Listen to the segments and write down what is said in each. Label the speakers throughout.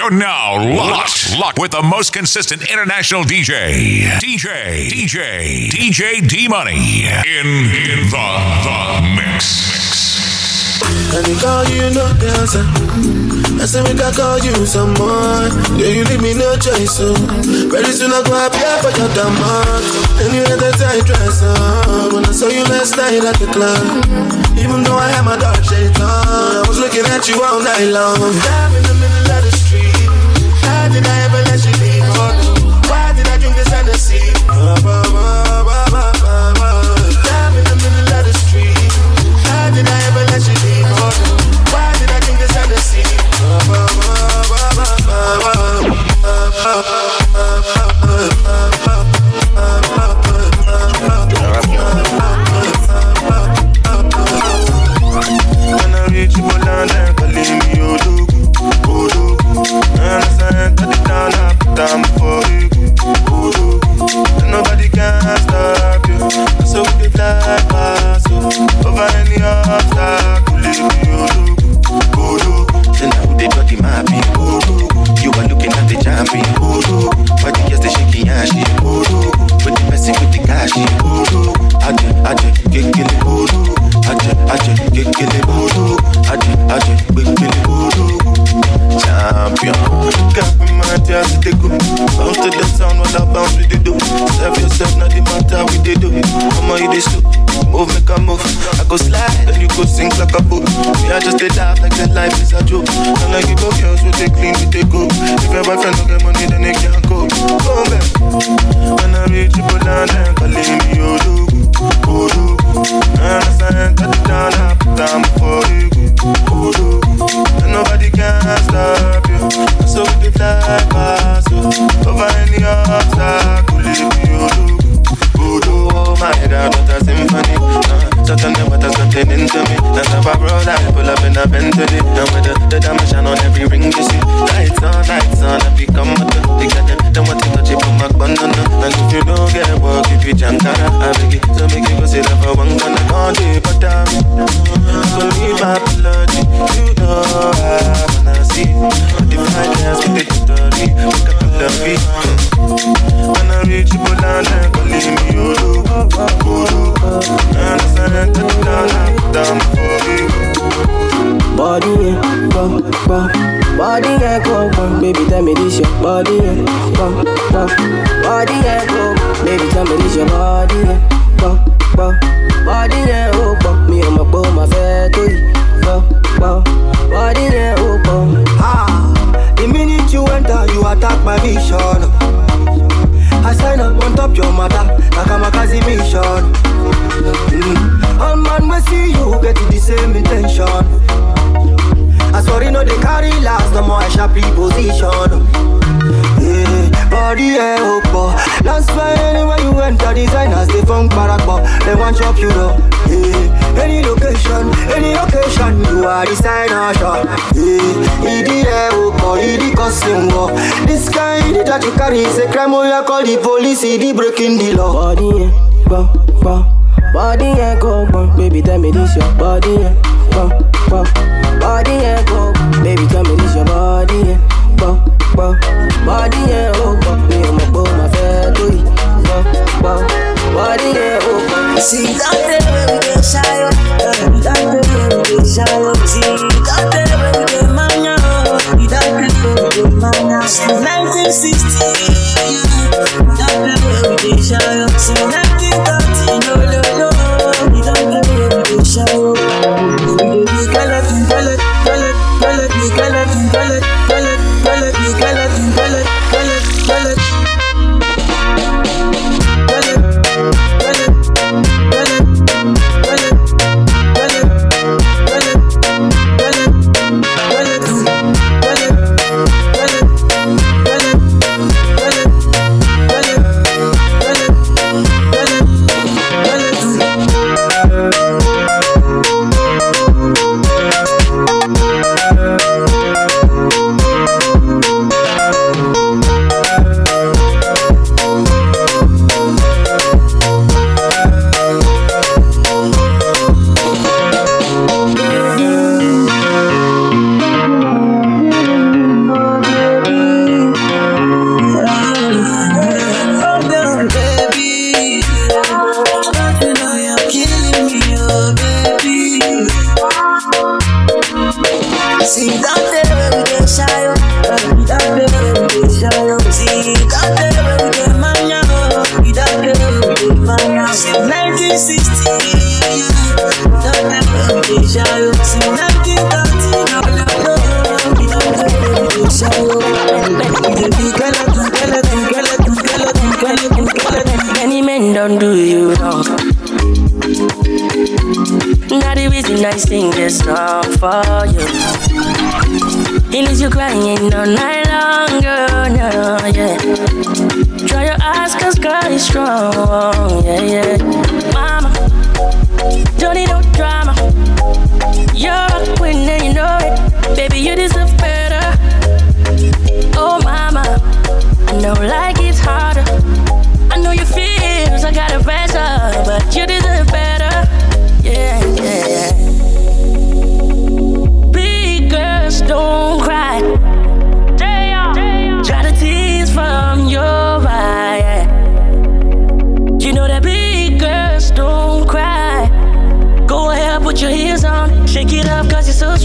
Speaker 1: You're now locked, locked with the most consistent international DJ, DJ, DJ, DJ D Money in, in the, the mix.
Speaker 2: Can you call you no dancer? I say we can call you some more. Yeah, you leave me no choice, so very soon I go up here for your damn heart. And you had that tight dress on when I saw you last night at the club. Even though I had my dark shades on, I was looking at you all night long. Stop in the middle of the
Speaker 3: to the sound when I bounce with the do. Serve yourself, not the matter we they do. I'ma eat this. Move, make a move. I go slide, then you go sink like a boot. Me, I just they dive like that life is a joke. And like give up girls, we take clean, we take good. If your boyfriend don't get money, then they can't go. Come back. When I reach you, land, call me, you do.
Speaker 4: Not the reason I sing this song for you. He leaves you crying all night long, girl, no, yeah. Dry your eyes, cause God is strong, yeah, yeah. Mama, don't need no drama. You're a queen and you know it. Baby, you deserve better. Oh, mama, I know like it's harder. I know your fears, I gotta a pressure, but you deserve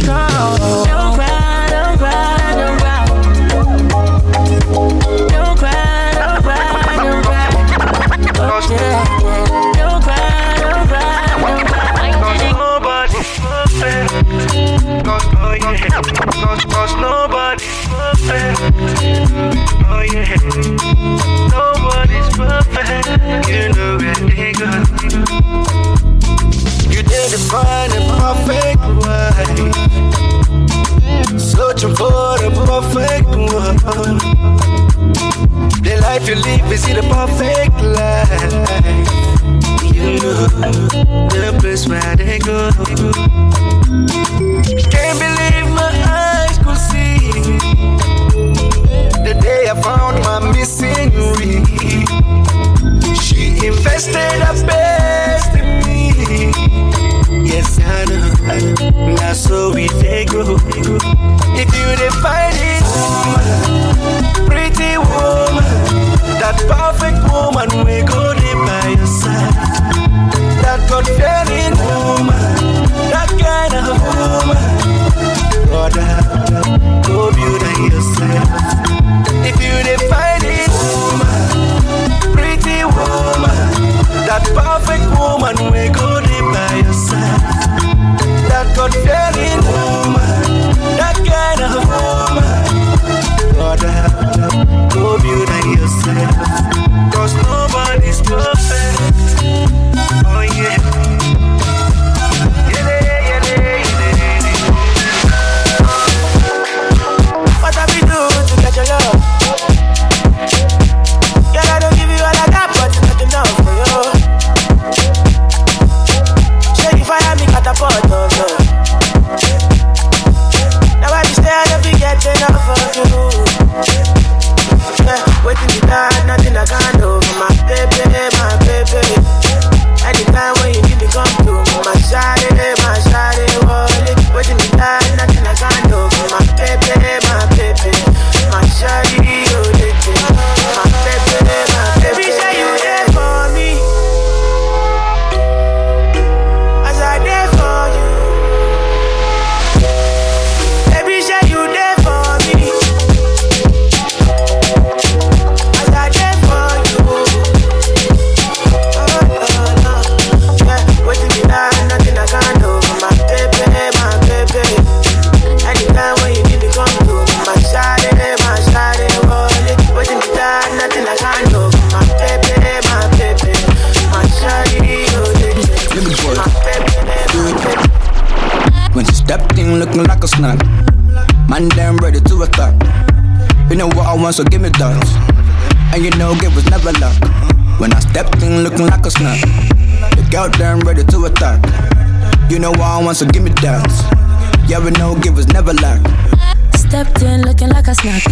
Speaker 4: cause
Speaker 5: Searching for the perfect one. The life you live is a perfect life? You know the place where they go. Can't believe my eyes could see the day I found my missing ring. She invested a me. Know. Now so we they go. If you define it,
Speaker 6: a. Man, damn ready to attack. You know what I want, so give me that. And you know, it was never luck. When I stepped in looking like a snack. The girl damn ready to attack. You know what I want, so give me that. Yeah, we know, it was never luck.
Speaker 7: Stepped in looking like a snack.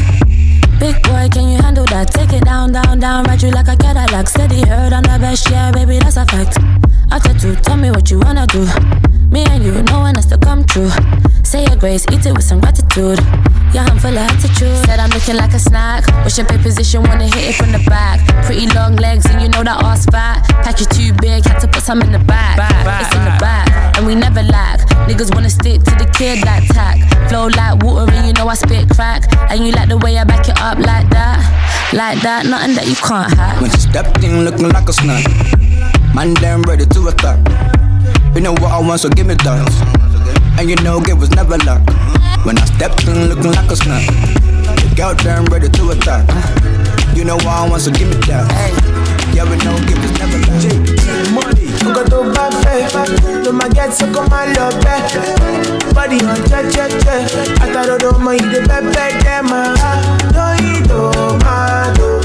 Speaker 7: Big boy, can you handle that? Take it down, down, down, ride you like a Cadillac. Steady heard I'm the best, yeah, baby, that's a fact. I After two, tell me what you wanna do. Me and you, no one has to come true. Say your grace, eat it with some gratitude. Yeah, I'm full of attitude. Said I'm looking like a snack. Wishing pay position, wanna hit it from the back. Pretty long legs, and you know that ass fat. Package too big, had to put some in the back. back, back it's in the back, and we never lack. Niggas wanna stick to the kid like tack. Flow like water, and you know I spit crack.
Speaker 4: And you like the way I back it up like that. Like that, nothing that you can't hack.
Speaker 6: When you stepped in looking like a snack, man, damn ready to attack. You know what I want, so give me those. And you know it was never luck. When I stepped in looking like a snuck. The girl turned ready to attack. You know what I want, so give me that. Yeah, we know it was never luck.
Speaker 5: Money, you got to back, back. No my get so come my love back. Body on check, check, check. I thought I don't mind the bad, bad, damn. No, you don't,
Speaker 8: my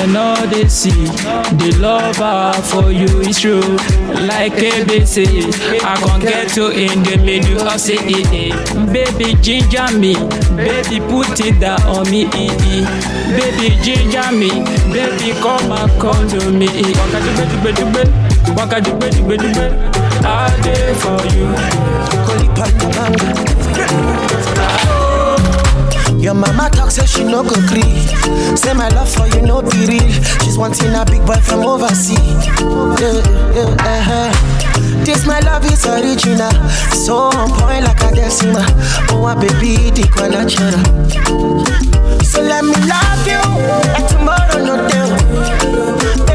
Speaker 8: and all
Speaker 7: they see the love I have for you is true. Like ABC, I can get you in the middle of city. Baby ginger me, baby put it down on me. Baby ginger me, baby come and come to me. Waka baby baby dube, I dey for you.
Speaker 5: Call it back, your mama talks say she no go agree. Say my love for you no be real. She's wanting a big boy from overseas. Yeah, yeah, uh-huh. This my love is original, so on point like a decimal. Oh, my baby, the natural. So let me love you, and tomorrow no day.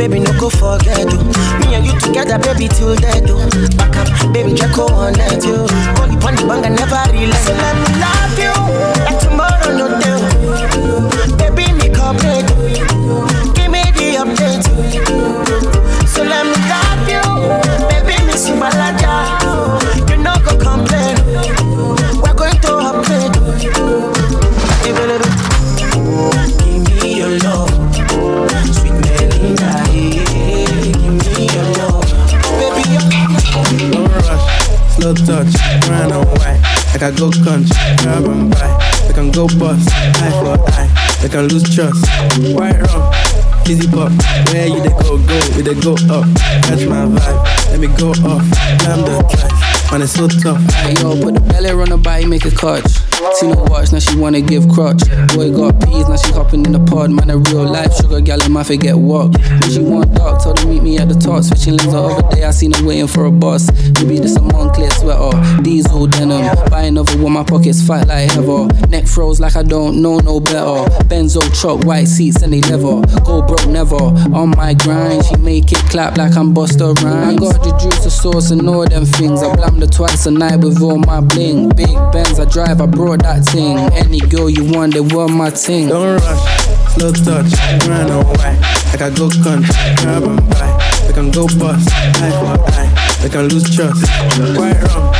Speaker 5: baby, no go forget you. Me and you together, baby, till dead. Oh. Back up, baby, Jacko on that you. Only pon the banger, never relent. So let me love. So
Speaker 9: tough.
Speaker 10: Hey, yo, put the belly on the body, make a catch. See no watch, now she wanna give crutch. Boy got peas, now she hopping in the pod. Man, a real life sugar gal in my get walk. When she want dark, told her meet me at the top. Switching lanes the other day, I seen her waiting for a bus. Maybe this a Moncler sweater, diesel denim. Buy another one, my pockets fight like ever. Neck froze like I don't know no better. Benzo truck, white seats and they leather. Go broke never. On my grind, she make it clap like I'm Busta Rhymes. I got the juice, the sauce, and all them things. I blam the twice a night with all my bling. Big Benz I drive, I brought that thing. Any girl you want, they want my thing.
Speaker 9: Don't rush, slow touch, run away. I go country, grab and buy. I can go bust, eye for eye. I can lose trust. Quite wrong,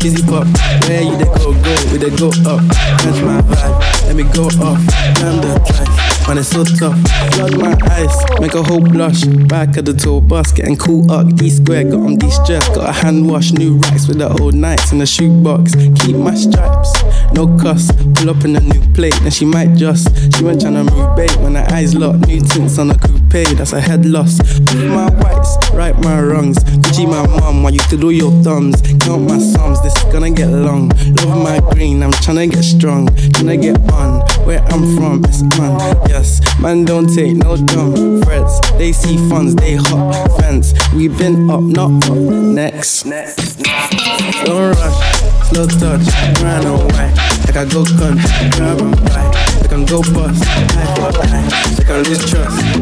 Speaker 9: fizzy pop. Where you they go, go, we they go up. Catch my vibe, let me go off. Damn the trash. Man, it's so tough. Flood my eyes, make a whole blush. Back of the tour bus, getting cool up. D square, got on D stress. Got a hand wash, new racks with the old nights in the shoebox. Keep my stripes, no cuss. Pull up in a new plate, then she might just. She went tryna move bait when her eyes locked. New tints on a coupe, that's a head loss. Put my whites, right my wrongs. Gucci my mum, while you to do your thumbs. Count my sums, this is gonna get long. Love my green, I'm tryna get strong. Tryna get on, where I'm from, it's on. Yes. Man, don't take no dumb threats. They see funds, they hop fence. We been up, not up. Next. Don't rush, slow touch, run away. Like I go country, grab and buy. Like I go bust, eye for eye. Like I lose trust.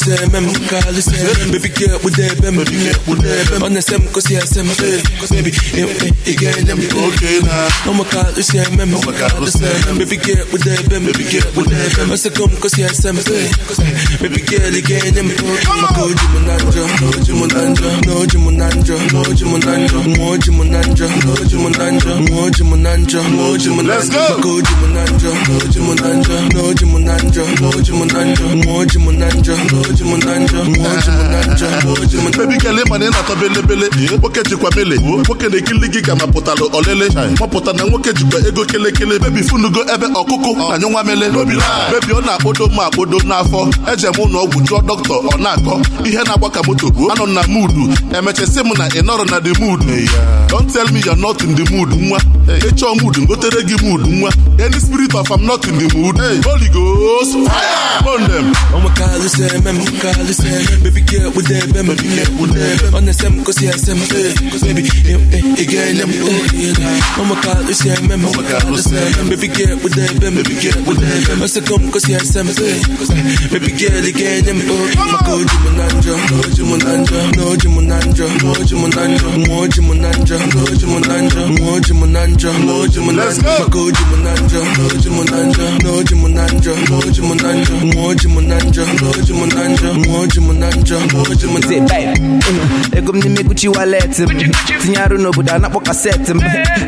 Speaker 11: I'ma call this MM, call this MM. Baby girl with that bem, baby girl with that bem. On the sem, cause yeah, sem, baby, eh, eh, again, them.
Speaker 3: Okay, now.
Speaker 11: I'ma call this MM, I'ma call this MM. Baby girl with that bem, baby girl with that bem. I say come, cause yeah, sem, baby girl again, them. My code, Jimunandra, no Jimunandra, no Jimunandra, no Jimunandra, no Jimunandra, no Jimunandra, no Jimunandra, no Jimunandra.
Speaker 3: Let's go.
Speaker 11: Code, Jimunandra, no Jimunandra, no Jimunandra,
Speaker 3: Baby girl, ịma na ị na-atọ belebele nwoke jikwa mele nwoke na-ekili gị ka ma pụtalụ olele. Mapụta na nwoke jikwa ego kelekele. Bebi funugo ebe ọkụkụ na nyụnwa mele bebi ọ na-akpodo m akpodo n'afọ eje m ụlọ ọgwụ jụọ dọkịta ọ na-akọ ihe na-agba ka moto anọ na mudu. Emechasị m na ị nọrọ na the mood don't tell me you're not in the mood nwa ịchọọ mood ngotere gị mood nwa any spirit of I'm not in the mood. Holy Ghost fire! Burn them
Speaker 11: I'ma call this MM, call this MM. Baby girl with that bem, baby girl with that bem. On the sem, cause yeah, sem, baby, eh, eh, again, them, oh, yeah. I'ma call this MM, I'ma call this MM. Baby girl with that bem, baby girl with that bem. I say come, cause yeah, sem, baby girl again, them, oh. My code, Jimunandra, no Jimunandra, no Jimunandra, no Jimunandra, no Jimunandra, no Jimunandra, no Jimunandra, no Jimunandra.
Speaker 3: Let's go.
Speaker 11: My code, Jimunandra, no Jimunandra, no Jimunandra, no Moji Monanja, Moji Monanja, Moji Monanja, Moji Monanja, Moji Monanja.
Speaker 12: Say, babe, mm, ego m n'ime Gucci wallet m tinye arụ n'obodo a na-akpọ kasetị m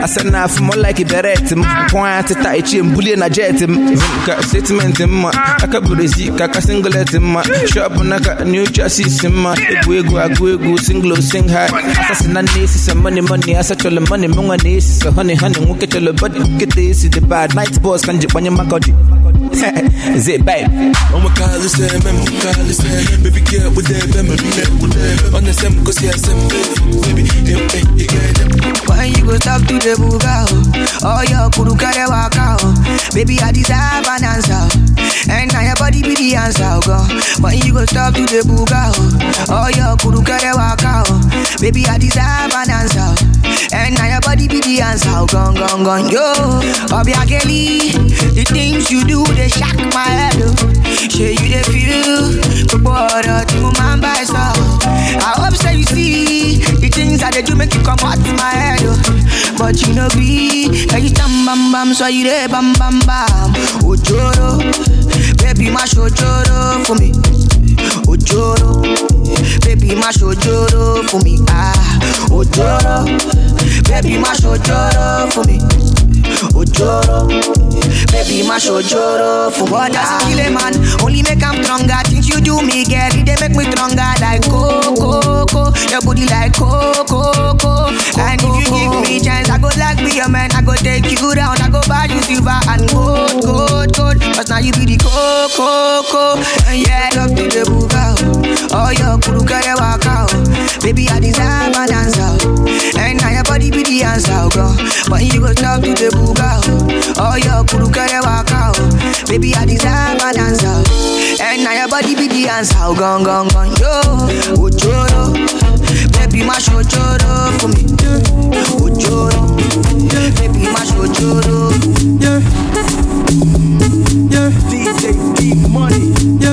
Speaker 12: asa na afụ m like beret m kwanya tịta echie m na jet mm. m ka statement mma aka bụrụ ezi ka aka singlet mma shop n'aka new chassis mma egwu egwu agụ egwu singlo oh, sing high. Asasị na nne esisa money money. Asa chọrọ money m nwa na-esisa honey honey. Nwoke chọrọ body nkịta esi the bad. Night boss ka njikpanye maka ọjị Zay, babe.
Speaker 11: I'ma call this MM, call this MM. Baby girl with that them, on the same cause yeah, same baby. Yeah, yeah, you get them.
Speaker 5: When you go stop to the buga, oh, oh your kuru kare waka, oh. Baby, I deserve an answer, and now your body be the answer, oh, God. When you go stop to the buga, oh, oh your kuru kare waka, oh. Baby, I deserve an answer. And now your body be the answer, oh, gone, gone, gone, yo. Obiageli, the things you do, they shock my head, oh. Say you they feel, but what máa ń bá ẹ sọ. I hope say you see the things that they do make you come out my head, oh. But you know be, can you stand bam bam, so you dey bam bam bam. Oh, Ojoro, baby my shojoro for me. Ojoro, baby my shojoro for me. Ah, Ojoro, baby my shojoro for me. Ojoro, baby my shojoro for me. What does kill a man? Only make him stronger. Things you do me, girl, they make me stronger. Like coco, coco, your booty like coco, coco. And if you give me chance, I go like be your man. I go take you down. I go buy you silver and gold, gold, gold. Cause now you be the coco, coco. And yeah, love to the buga. Oh, your kuru kare waka. oh. Baby, I deserve an answer. oh. And now your body be the answer, oh, girl. But you go talk to the buga. Oh, your kuru kare waka. oh. Baby, I deserve an answer. oh. And now your body be the answer, oh, gone, gone, gone. Yo, ojoro. Baby, my shojoro for me. Ojoro. Baby, my shojoro.
Speaker 13: Yeah. Mm. Yeah. DJ D Money. Yeah.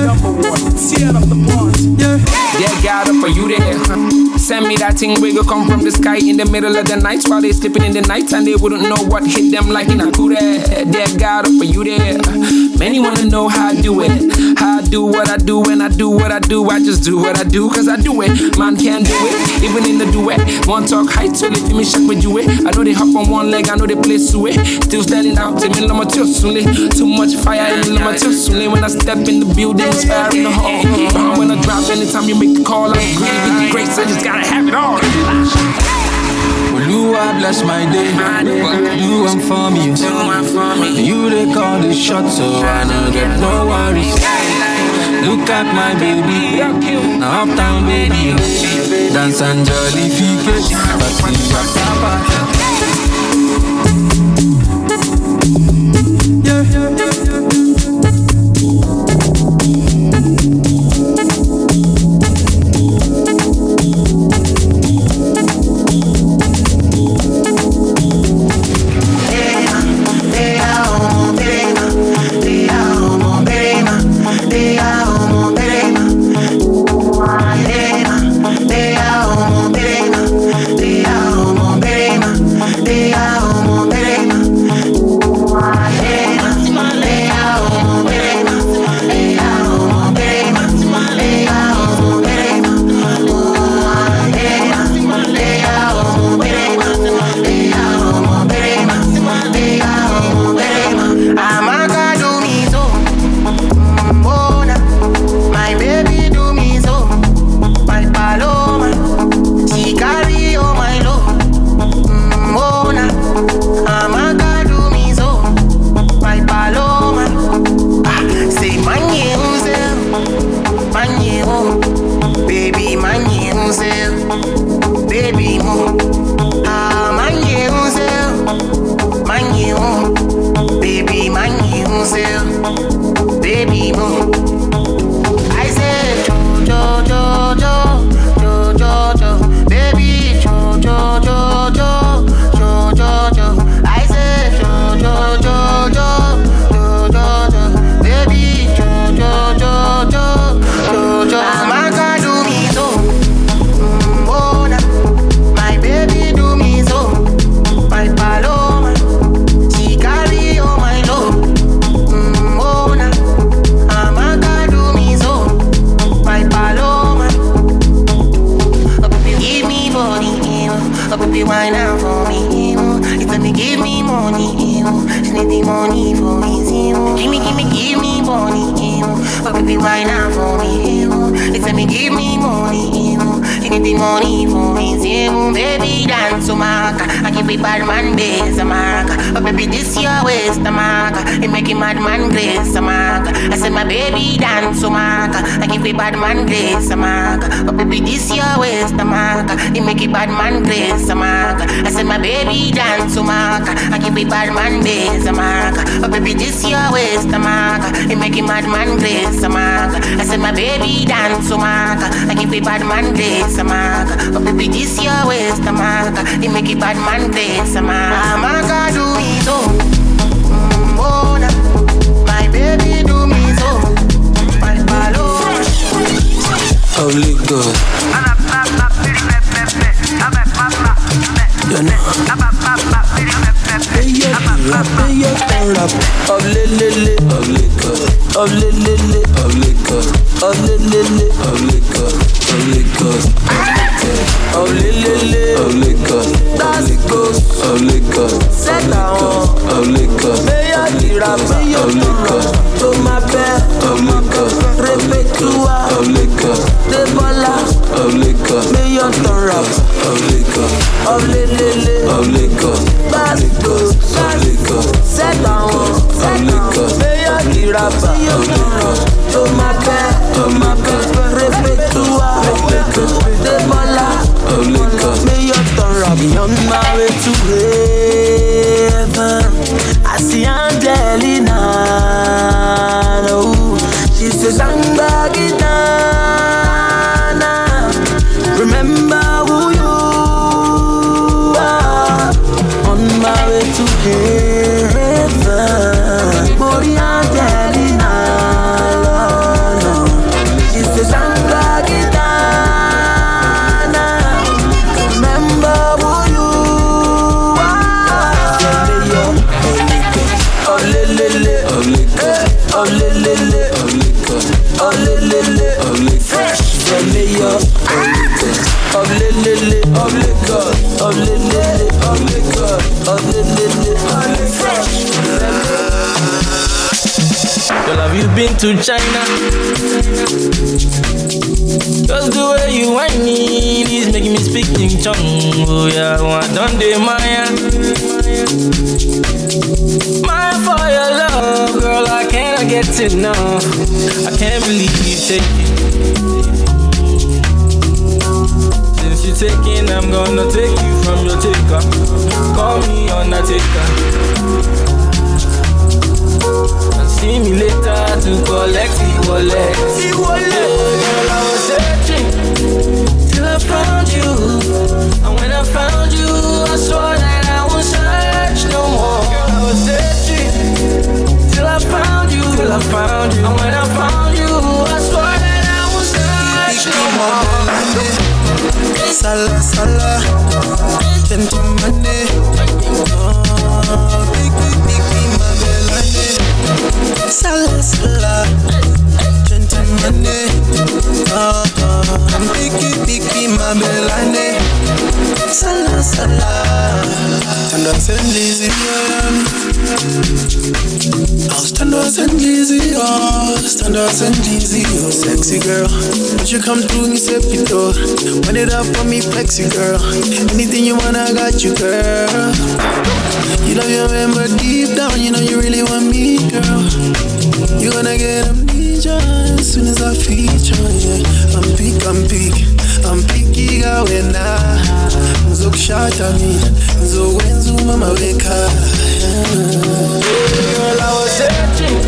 Speaker 13: One. Tear up the bars. Yeah.
Speaker 14: Yeah, God up for you there. Send me that thing you come from the sky in the middle of the night while they sleeping in the night and they wouldn't know what hit them like in a kure. Yeah, God up for you there. Many wanna know how I do it. How I do what I do when I do what I do. I just do what I do cause I do it. Man can't do it, even in the duet. One talk height till they me shock with you it. I know they hop on one leg, I know they play suet. Still standing out, Timmy Lama Tilsule. Too much fire in Lama Tilsule. When I step in the building, in the hall. When I drop, anytime you make the call, I agree with the grace. I just gotta have it all.
Speaker 12: Oluwa bless my day. You and for me. You they call the shots, so I don't get no worries. Look at my baby, now uptown baby. Dance and jolly fike, but see what's
Speaker 15: Baby dance, oh, mark. I give a bad man dance, oh, mark. But baby, this your waist, mark. They make oh, a bad man dance, mark. Mama, do me so. Mm, oh, nah. My baby, do me so. My ballo.
Speaker 5: Oh, look good. You know. Hey, up, hey, up, stirred up. Of lit, lit, lit, of liquor. Of lit, lit, lit, of liquor. Of lit, lit, lit, of liquor. Of liquor. Of lit, lit, lit, of liquor. That's good. Of liquor. Set down. Of liquor. May I be rap? Of liquor. to China. fast and
Speaker 16: easy, oh sexy girl. But you come through me, set it door. Run it up for me, flexy girl. Anything you want, I got you, girl. You love your man, but deep down, you know you really want me, girl. You gonna get amnesia as soon as I feature, yeah. I'm peak, I'm peak, I'm picky girl when I zokushata mina nzokwenza umama wekha
Speaker 5: Girl, I was searching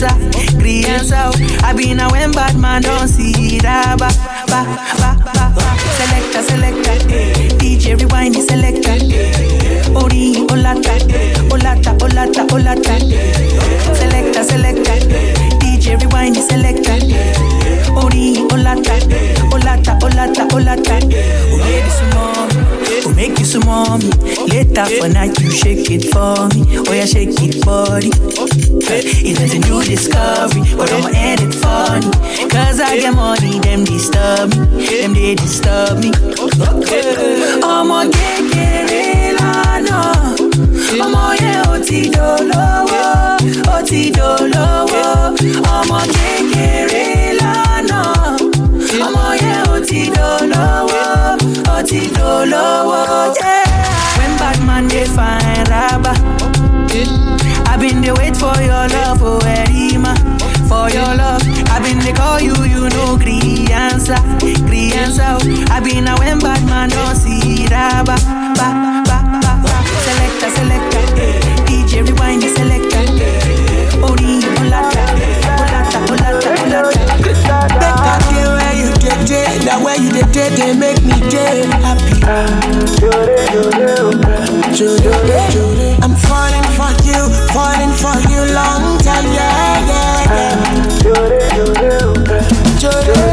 Speaker 17: crianza, crianza. Oh. I been a when bad man don't see that. Ba, ba, ba, ba, ba. Selecta, selecta. Eh. DJ rewind the selecta. Eh. Ori, eh. olata, olata, olata, olata. Selecta, selecta, DJ rewind the selecta. Ori, olata, olata, olata, olata. Make you some mommy. Later for night, you shake it for me. Oh, yeah, shake it, body. It is a new discovery, but I'ma end it funny. Cause I get money, them disturb me. Them they disturb me. I'm a kékeré lánàá. Ọmọ yẹn ò ti dolówó, ó ti dolówó. Ọmọ kékeré lánàá. Ọmọ yẹn ò ti dolówó ti lówó. When bad man dey find raba. I been dey wait for your love, O Erima. For your love, I been dey call you, you no gree answer, gree answer. Oh. I been when bad man don see raba, ba ba ba ba. Selector, selector, DJ rewind, selecta. Ori,
Speaker 5: you That way you dey take they make me day happy. I'm falling for you, falling for you long time, yeah, yeah, yeah.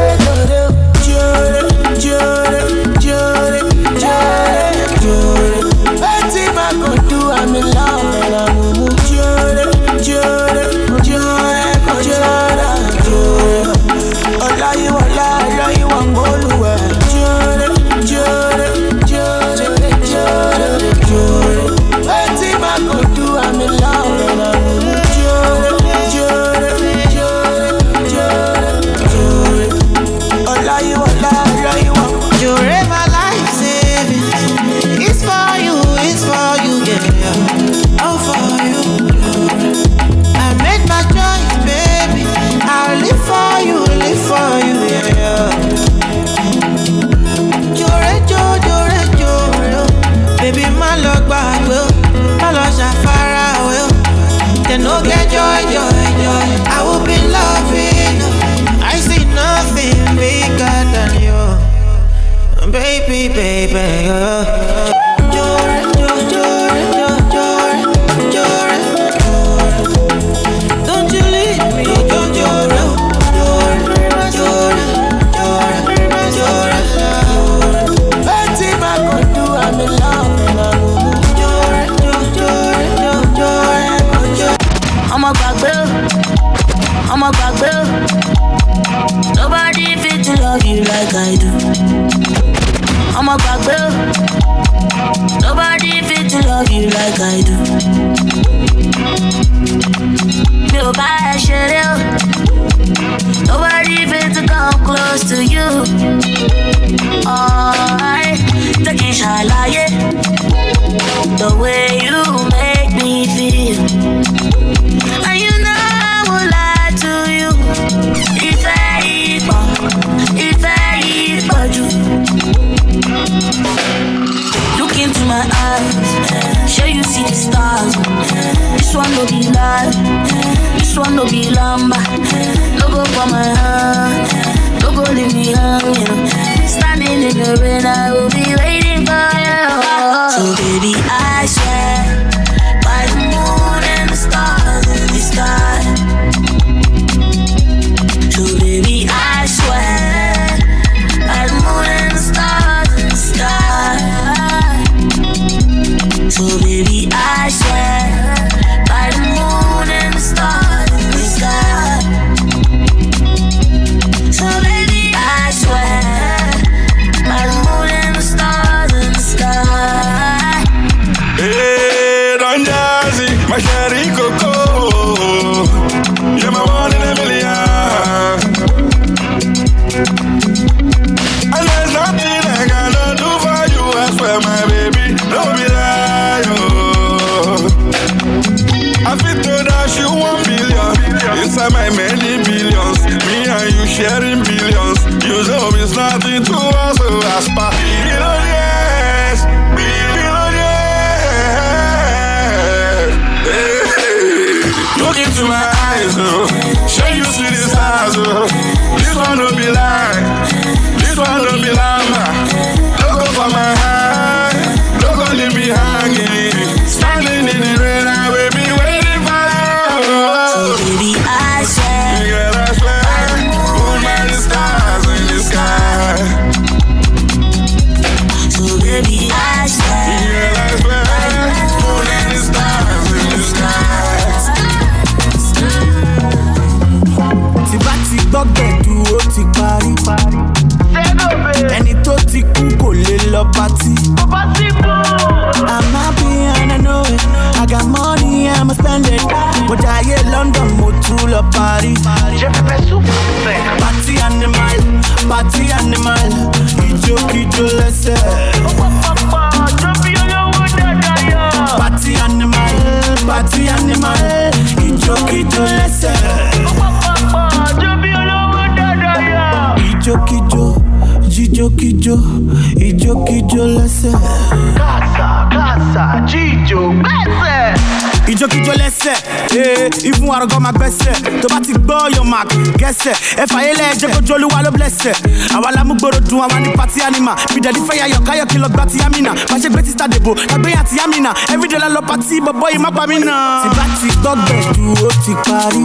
Speaker 18: Ìjókìjó lẹ́sẹ̀, ee, ìfún àrògọ́ máa gbẹ́sẹ̀. Tó bá ti gbọ́ your mark, gẹ́sẹ̀. Ẹ fàyè lẹ́ jẹ́ kojú olúwa ló blẹ̀sẹ̀. Àwa la mú gbòòrò dùn, àwa ní pati anima. Bìdẹ̀dí fẹ́ yayọ̀ káyọ̀ kí lọ gba ti Amina. Ṣe gbé títa dèbò, lágbé àti Amina. Everyday la lọ pati, bọ̀bọ̀ yìí má pa mí náà. Tí bá ti gbọ́gbẹ̀dù ó ti parí.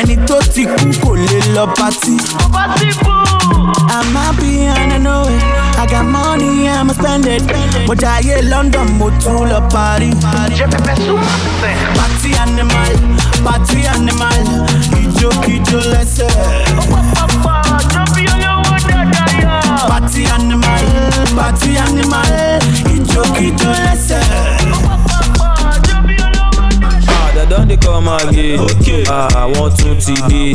Speaker 18: Ẹni tó ti kú kò lè lọ pati. I'm happy and I know it. I got money, I'ma spend it. Mo jayé London, mo tún lọ Paris. Party animal, party animal, ìjókìjó lẹ́sẹ̀. Party animal, party animal, ìjókìjó lẹ́sẹ̀.
Speaker 19: Don dey come again. Ah, wọ́n tún ti dé.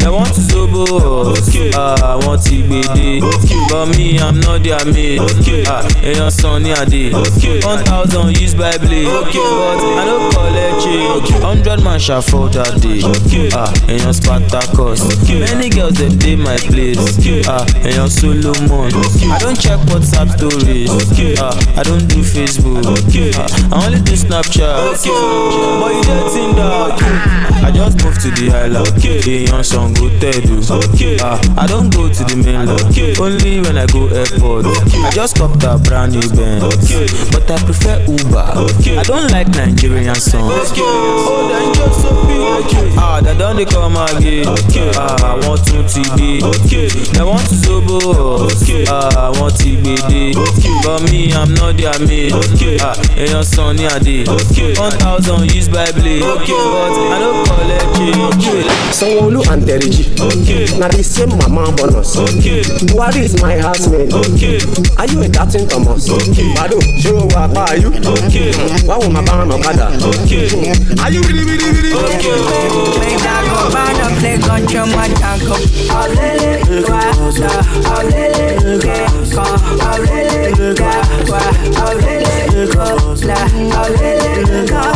Speaker 19: They want to zobo us. Ah, wọ́n ti gbèdé. But me, I'm not their mate. Ah, èèyàn san ní àdé. One thousand used by blade. But I no collect change. Hundred man fall that day. Ah, èèyàn Spartacus. Many girls dem dey my place. Ah, èèyàn Solomon. I don check WhatsApp stories. Ah, I don do Facebook. Ah, I only do Snapchat. But you dey Tinder. I just moved to the island. Èèyàn Sango Tẹ̀dù. Ah, I don go to the mainland. Only when I go airport. I just cop that brand new Benz. But I prefer Uber. I don't like Nigerian songs. Ah, they don dey come again. Ah, wọ́n tún ti dé. They want to zobo us. Ah, wọ́n ti gbèdé. But me, I'm not their mate. Ah, èèyàn san ní àdé. One thousand used by blade. But I no collect change.
Speaker 20: Sanwo-Olu and Deriji na the same mama born us. Buhari is my housemate. Are you a Captain Thomas? Bado, ṣé o wà pa ayú? Báwo máa bá wọn ọ̀kadà? Ayú really really really.
Speaker 21: Make that go man up, play control, my tango. Olele, wa, da, olele, ke, ko, olele, ga, wa, olele, ko, la, olele, ko,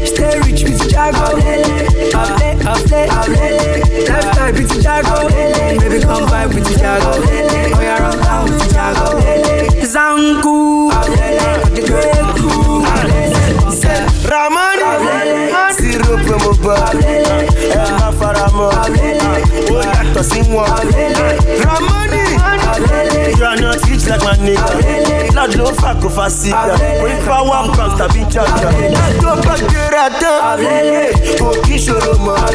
Speaker 22: walk. money. you are not rich like my nigga. Blood no fuck off a singer. Bring power, comes to be judged. Let's go back to Ratan. Go Kishoro, man.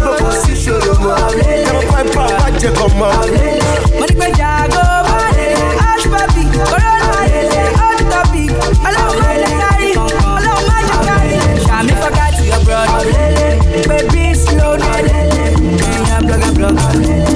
Speaker 22: Go Kishoro, man. Go Pipe, Papa, come on
Speaker 23: man. Money, go Jago, man. Ash, baby. Corona, hot topic. I love my life. block.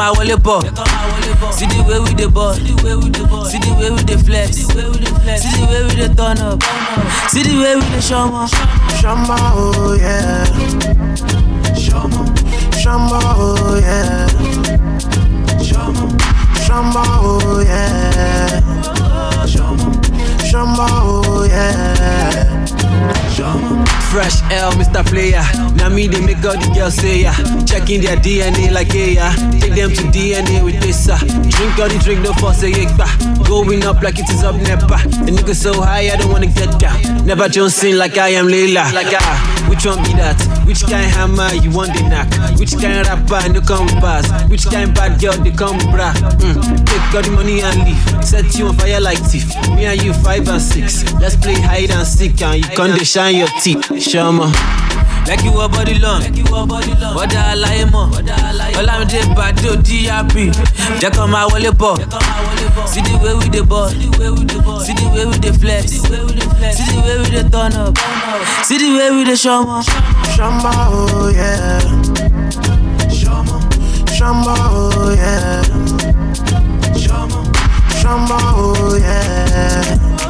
Speaker 23: máa
Speaker 24: wọlé bọ̀. See the way we dey ball, see the way we dey flex, see the way we dey turn up, see the way we dey show
Speaker 22: Shama, oh yeah. Shama, Shama, oh yeah. Shama, Shama, oh yeah. Shama, oh yeah.
Speaker 24: Fresh L, Mr. Player. Now me they make all the girls say yeah. Checking their DNA like yeah, yeah. Take them to DNA with this uh. Drink all the drink, no fuss say yeah. Going up like it is up never. The nigga so high, I don't wanna get down. Never Johnson like I am Layla. Like ah, which one be that? Which kind hammer you want the knock? Which kind rapper no come pass? Which kind bad girl they come bra? Mm. Take all the money and leave. Set you on fire like thief. Me and you five and six. Let's play hide and seek and you can't shine your teeth. Shama. Like you were body long, bọ́dà aláyé mọ̀, Ọlámídé Bàdó DRP, jẹ́ kọ́ máa wọlé bọ̀. See the way we dey ball, see the way we dey flex, see the way we dey turn up, see the way we dey show more.
Speaker 22: Shama, oh yeah. Shama, Shama, oh yeah. Oh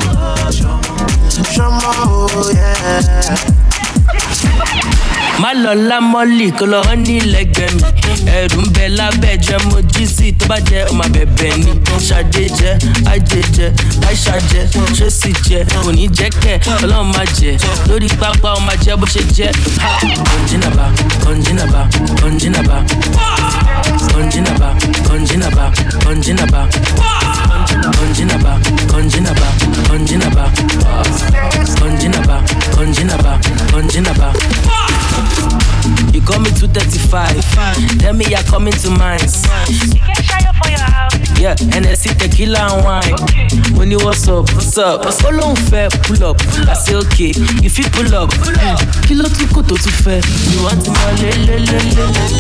Speaker 22: Shama, oh yeah.
Speaker 25: Má lọ lámọ́lì kó lọ hàn ní lẹ́gbẹ̀ẹ́ mi. Ẹ̀rù ń bẹ lábẹ́ jẹ́ mo jí sí tó bá jẹ́ ọmọ bẹ̀bẹ̀ ni ṣàdé jẹ́ ajé jẹ́ aisha jẹ́ tracy jẹ́ kò ní jẹ́ kẹ́ ọlọ́run má jẹ́. Lórí pápá ọmọ jẹ́ bó ṣe jẹ́. Kọ́njínàbà kọ́njínàbà kọ́njínàbà kọ́njínàbà kọ́njínàbà kọ́njínàbà kọ́njínàbà kọ́njínàbà kọ́njínàbà kọ́njínàbà kọ́njínàbà kọ́njínàbà. Thank you. You call me 235.
Speaker 8: Tell me you're coming to mine. You get up for your house. Yeah, NSC tequila and wine. Okay. you what's up? What's up? What's all on fair? Pull up. pull up. I say, okay, if you pull up. Pull up. Mm. Kilo tu koto tu fẹ́. You want more? Le, le, le.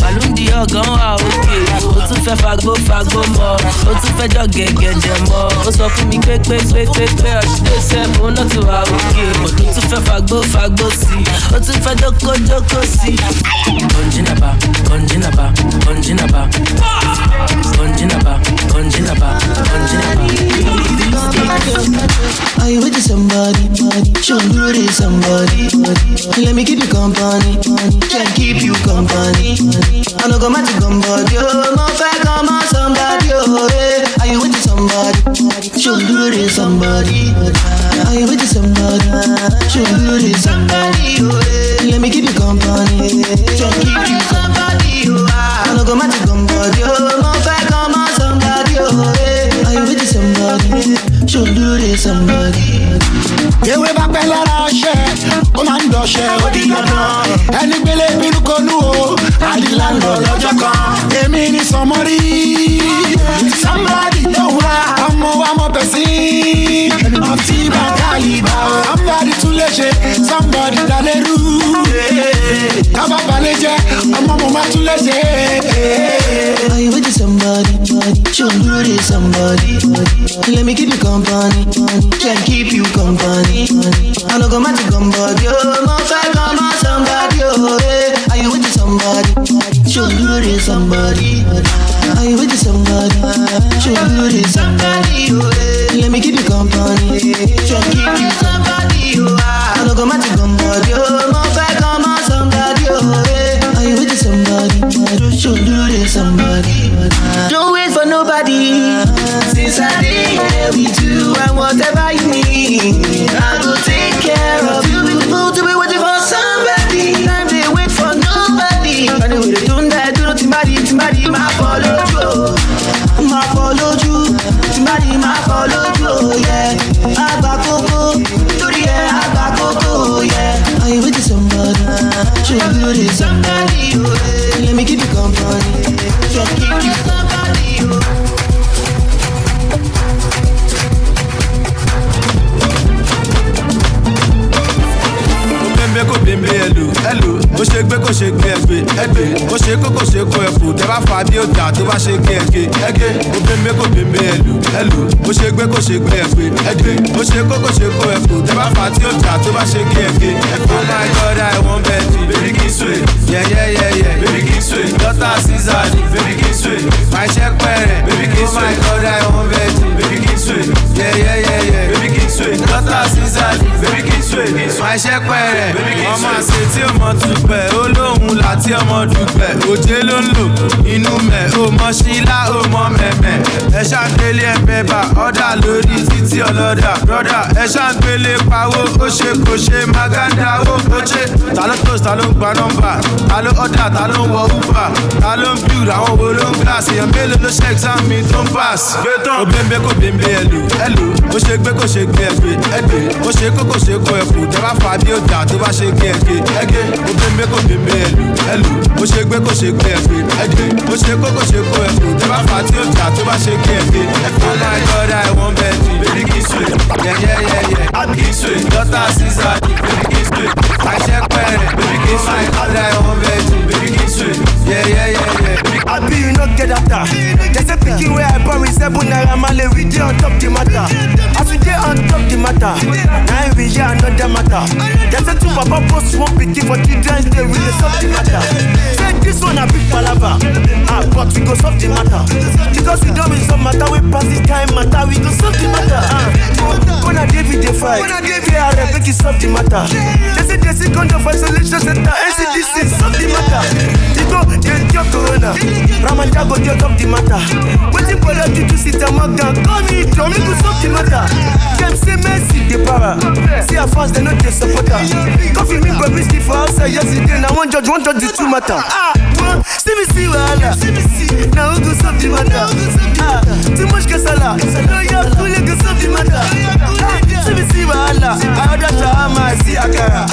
Speaker 8: Balloon di ọgán wa òkè. O tún fẹ́ fagbó fagbó mọ́. O tún fẹ́ jọ gẹ̀gẹ̀dẹ̀ mọ́. O sọ fún mi pé pé pé pé pé ọ̀ṣunlé sẹ́mu náà ti wà òkè. O tún fẹ́ fagbó fagbó sí. O tún fẹ́ joko joko sí. Kọ̀njínàbà, kọ̀njínàbà, kọ̀njínàbà.
Speaker 5: Are you with somebody? Somebody. Let me keep you company. Can keep you company. I know come to somebody. Oh, fair come on somebody. Hey. Are you with somebody? You to somebody. Are you with somebody? Show you to somebody. Oh. Let me keep you company. Can keep you. Oh, I know oh. come to somebody. Oh, come on somebody. Oh, hey. Are you with somebody? Somebody.
Speaker 18: somebody pẹ̀sí ọtí bá kálíbà o somebody tún lè ṣe somebody dalérú tábà balẹ̀ jẹ́ ọmọ mo máa tún.
Speaker 5: Are you with somebody? Show you to somebody. Let me keep you company. Can keep you company. I know come to oh. somebody. Oh, no fair come on somebody. Oh, hey. Are you with somebody? Show you to somebody. Are you with somebody? Show you to somebody. Oh, hey. Let me keep you company. Can keep you company. Oh, I know come to somebody. Oh, no fair come on somebody. Oh, hey. Are you with somebody? Show you to somebody. Don't wait for nobody. Ah. Since I did with you and whatever you need, I go
Speaker 19: ẹgbẹ́. Ó ṣe bá fa bí ọjà tó bá ṣe gbé ẹgbẹ́. Ẹgbẹ́ ó bẹ́ẹ̀ kò bẹ́ẹ̀ ẹlò ẹlò ó ṣe gbé kò ṣe gbé ẹgbẹ́ ẹgbẹ́ ó ṣe kó kò ṣe kó ẹ̀fù tẹ bá fa tí ọjà tó bá ṣe gbé ẹgbẹ́ ẹgbẹ́. Oh my god i wan bet you baby kí n sway yeah yeah yeah yeah. Baby kí n sway daughter caesar ni. Baby kí n sway my check pẹ̀rẹ̀ baby kí n sway oh my god i wan bet you baby kí n sway yeah yeah yeah yeah. Baby kí n sway daughter caesar ni. Baby kí n sway my check pẹ̀rẹ̀ ọmọ àṣẹ tí ọmọ dùpẹ̀ ó lóhun láti ọmọ dùpẹ̀ òjé ló ń lò inú mẹ́ ó mọ sílá ó mọ mẹ́mẹ́. Ẹ ṣàgbélé ẹ bẹ́bà ọ̀dà lórí títí ọlọ́dà. Brọ́dà ẹ ṣàgbélé pawó ó ṣe kò ṣe maganda ó ó ṣe. Ta ló tó ta ló ń gba nọ́mbà? Ta ló ọ̀dà ta ló ń wọ uber? Ta ló ń build àwọn wo ló ń glass? Èèyàn mélòó ló ṣe exam mi tó ń pass. ó bẹ́ẹ̀ kò bẹ́ẹ̀ ẹlò ẹlò ó ṣe gbé kò ṣe gbé ẹgbẹ́ ẹgbẹ́ ó ṣe kó kò ṣe kó ẹkùn tẹ bá á bí ó jà tó bá ṣe gbé ẹgbẹ́ ẹgbẹ́ ó bẹ́ẹ̀ kò bẹ́ẹ̀ ẹlò ẹlò ó ṣe gbé kò ṣe gbé ẹgbẹ́ ẹgbẹ́ ó ṣe kó kò ṣe kó ẹkùn tẹ bá fà tí ó jà tó bá ṣe gbé ẹgbẹ́ ẹgbẹ́ oh my god i wan bet you baby kí n sway yẹ́yẹ́yẹ́yẹ́ kí n sway daughter caesar baby kí n sway àṣẹ pẹ̀rẹ̀. Baby kí n sway oh my god i wan you baby kí n sway yẹ́yẹ́yẹ́yẹ́.
Speaker 22: Abi you no get data. They say pikin wey I born with seven naira male we dey on top the matter. As we dey on top the matter, na we hear another matter. They say two papa post one pikin for children's day we dey solve the matter. This one na big palava, ah but we go solve the matter. Because we don win some matter wey pass this kind matter, we go solve the matter. Ah, Kona David dey fight, KRF make e solve the matter. They say they see condom for isolation center, NCDC solve the matter. Cure corona. Ramanja go dey top the matter. Wetin bother you to sit and mock down? Call me Joe, make we solve the matter. Dem say Messi dey para. See her fans, dem no dey support her. Coffee me Bobrisky for outside yesterday. Na one judge, one judge the two matter. Ah, comprendre C'est mes si now go ugu samedi matin ah, Too much kasala, là Noya kule que samedi matin ah, See me see wala Ada chama si akara.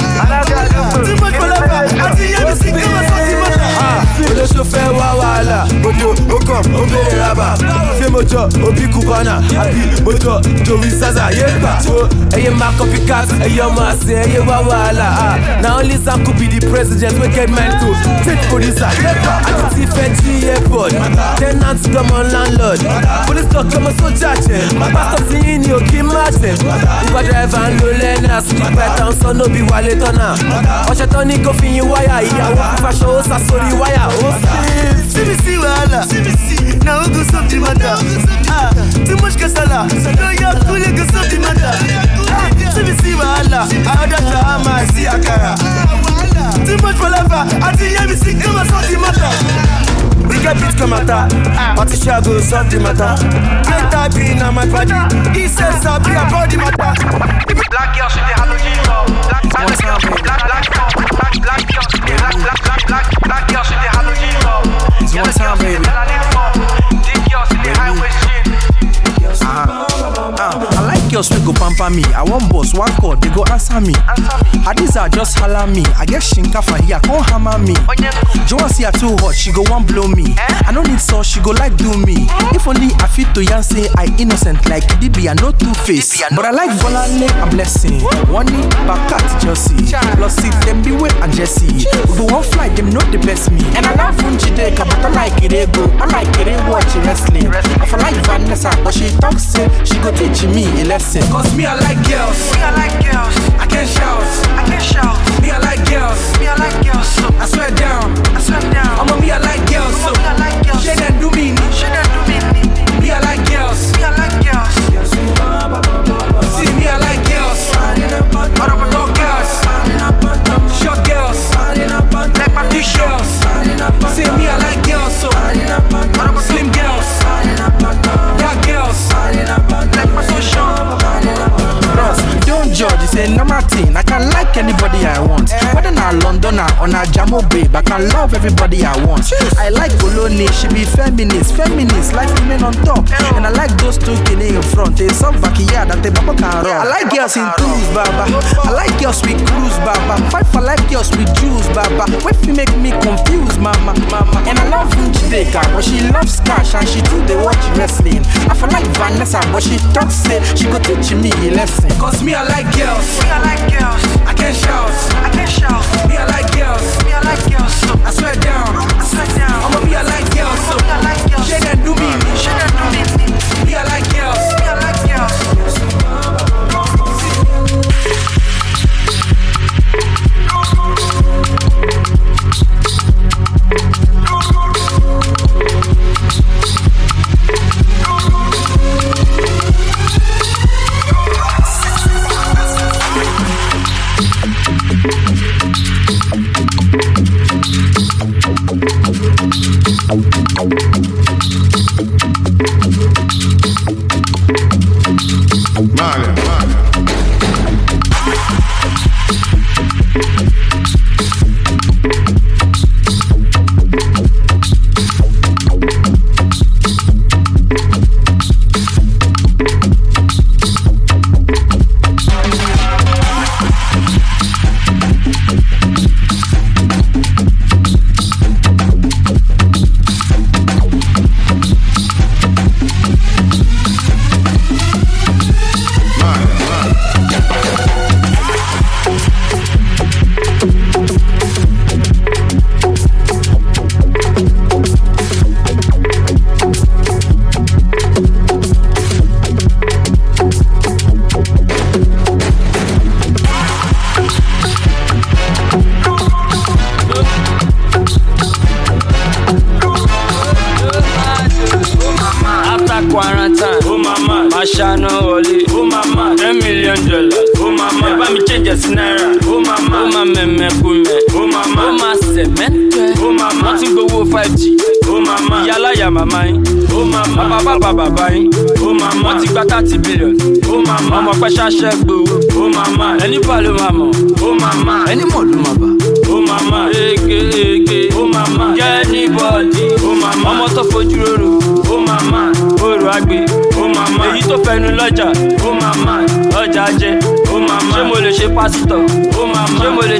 Speaker 22: Dimanche palapa Adi ya misi kama samedi matin ah, Le chauffeur wawala Bodo okom obere
Speaker 19: raba. Fais mojo obi kubana.
Speaker 24: Abi mojo Joey Zaza yeba. Eye ma copycat Eye ma se Eye wawala Na only Sam could be the president We get man to Take police out àti ti fẹ́ jí airport tenant dọ́mọ landlord police talk ọmọ sójà jẹ pásítọ̀ tí yín ni òkè má jẹ ìgbà driver ń lo lẹ́nà sípẹ́ tán sọ nóbi wálé tọ́nà ọ̀ṣẹ̀ tán ní kó fi yín wáyà ìyàwó fífaṣọ ó sá sórí wáyà ó sì.
Speaker 22: CBC wahala. Now who go solve the matter? Ah, too much kasala. No ya cool, go solve the matter. Ah, CBC wahala. I order shahama, I see akara. Too much palava. I think me sick, and solve the matter. We get beat come matter. Patricia go solve the matter. Great type in my body. He says sabi about the matter. Black girl, she dey hallucinate. Black, black, black, black, black, black, black girl, she dey black, black, black, black, black girl, she dey hallucinate.
Speaker 13: It's one time, baby. Uh, I like girls wey go pamper me. I want boss, one call, they go answer me. Hadiza just holler me. I get shinka for here, come hammer me. Joanne see her too hot, she go one blow me. I no need sauce, she go like do me. If only I fit to yan say I innocent like DB, I no two face. But I like Volale and Blessing. One knee, back at Chelsea. Plus it, them be way and Jesse. We go one flight, them know the best me. And I love Njideka, but I like it go. I like it watch wrestling. I like Vanessa, but she talks she go teach me lesson.
Speaker 24: Cause me I like girls.
Speaker 22: Me I like girls.
Speaker 24: I can shout.
Speaker 22: I can shout.
Speaker 24: Me I like girls.
Speaker 22: Me I like girls. So
Speaker 24: I swear down.
Speaker 22: I swear down.
Speaker 24: I'm a me I like girls. So
Speaker 22: me I like girls.
Speaker 24: She done do me.
Speaker 13: Anybody I want. Whether na London or ah, on a Jamo oh, babe, I can love everybody I want. I like Bologna, she be feminist, feminist, like women on top. And I like those two kine in front. They some backyard that they papa can run. I like girls in twos, baba. I like girls with cruise, baba. Fight for like girls with Jews, baba. What fi make me confused, mama, mama. And I love Njideka, but she loves cash and she too they watch wrestling. I feel like Vanessa, but she talks say she go teach me a lesson.
Speaker 24: Cause me I like girls.
Speaker 22: Me I like girls.
Speaker 24: I can shout.
Speaker 22: I can shout.
Speaker 24: Me I like girls.
Speaker 22: Me I like girls. So
Speaker 24: I swear down.
Speaker 22: I swear down.
Speaker 24: I'm a me I like girls. So
Speaker 22: Me I like girls.
Speaker 24: she done do me.
Speaker 22: She done do. Me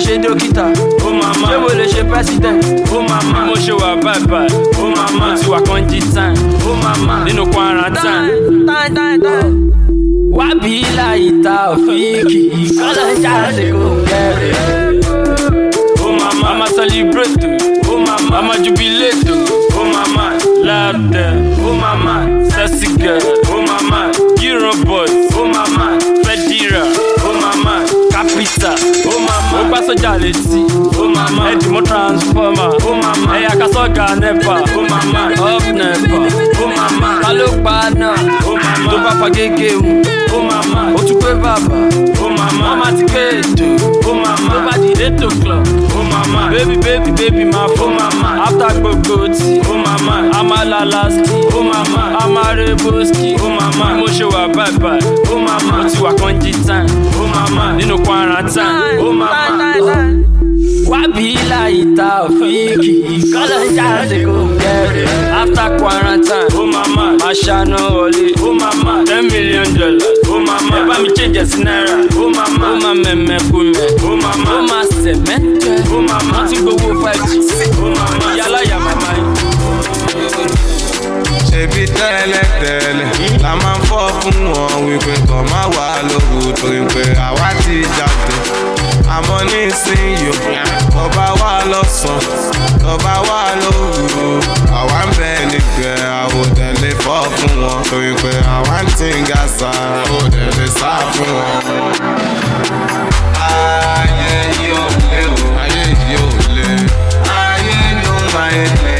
Speaker 7: ṣe dókítà, oh mama, ṣé mo lè ṣe president, oh mama, bí mo ṣe wà báyìí báyìí, oh mama, ti wà kan jí time, oh mama, nínú quarantine. wábí láyìíta òfìkì kọ́lọ́jà ṣe kò kẹ́rẹ́. ó máa máa máa celebrate. Ó máa máa máa jubilate. Ó máa máa láàdẹ ó máa máa sexy girl máa máa ó gbá sójà létí ó máa máa ẹ̀dìmọ́ transformer. Ó máa máa ẹ̀yà kásọ̀gà nepa. Ó máa máa up nepa. Ó máa máa ta ló pa náà? Ó máa máa tó bá fa gégé mu. Ó máa máa ó tún pé bàbà. Ó máa máa ọmọ ti pé ètò. Ó máa máa tó bá di eight o'clock ó máa máa baby baby baby máa fọ́ ó máa máa after gbogbo tí ó máa máa amala laski ó máa máa amare boski ó máa máa bí mo ṣe wà bye bye ó máa máa ó ti wà kánjí time ó máa máa nínú quarantine ó máa máa wábí láyìíta òfìkì kọ́lọ́jà ṣe kò kẹ́rẹ́ after quarantine ó máa máa máa ṣáná wọlé ó máa máa ten million dollars ó máa máa ẹ bá mi change sí náírà. Ó máa máa ó máa mẹ̀mẹ̀ kú mẹ́ ó máa máa ó máa sẹ̀mẹ́ntẹ́ ó máa máa ti gbowó five g. Ó máa máa yálà yà màmá yìí.
Speaker 23: ṣebí tẹ́lẹ̀tẹ́lẹ̀ la máa ń fọ́ fún wọn wípé kàn má wà lóru torí pé àwa ti jáde àmọ́ you. ọba wa lọ́sàn ọba wa lóru àwa ń bẹ nígbẹ́ àwòdẹ lè fọ́ fún wọn torí pé àwa ń tí ń ga sa àwòdẹ sá fún wọn. ayé yìí lé o ayé yìí lé ayé ló máa ń lé.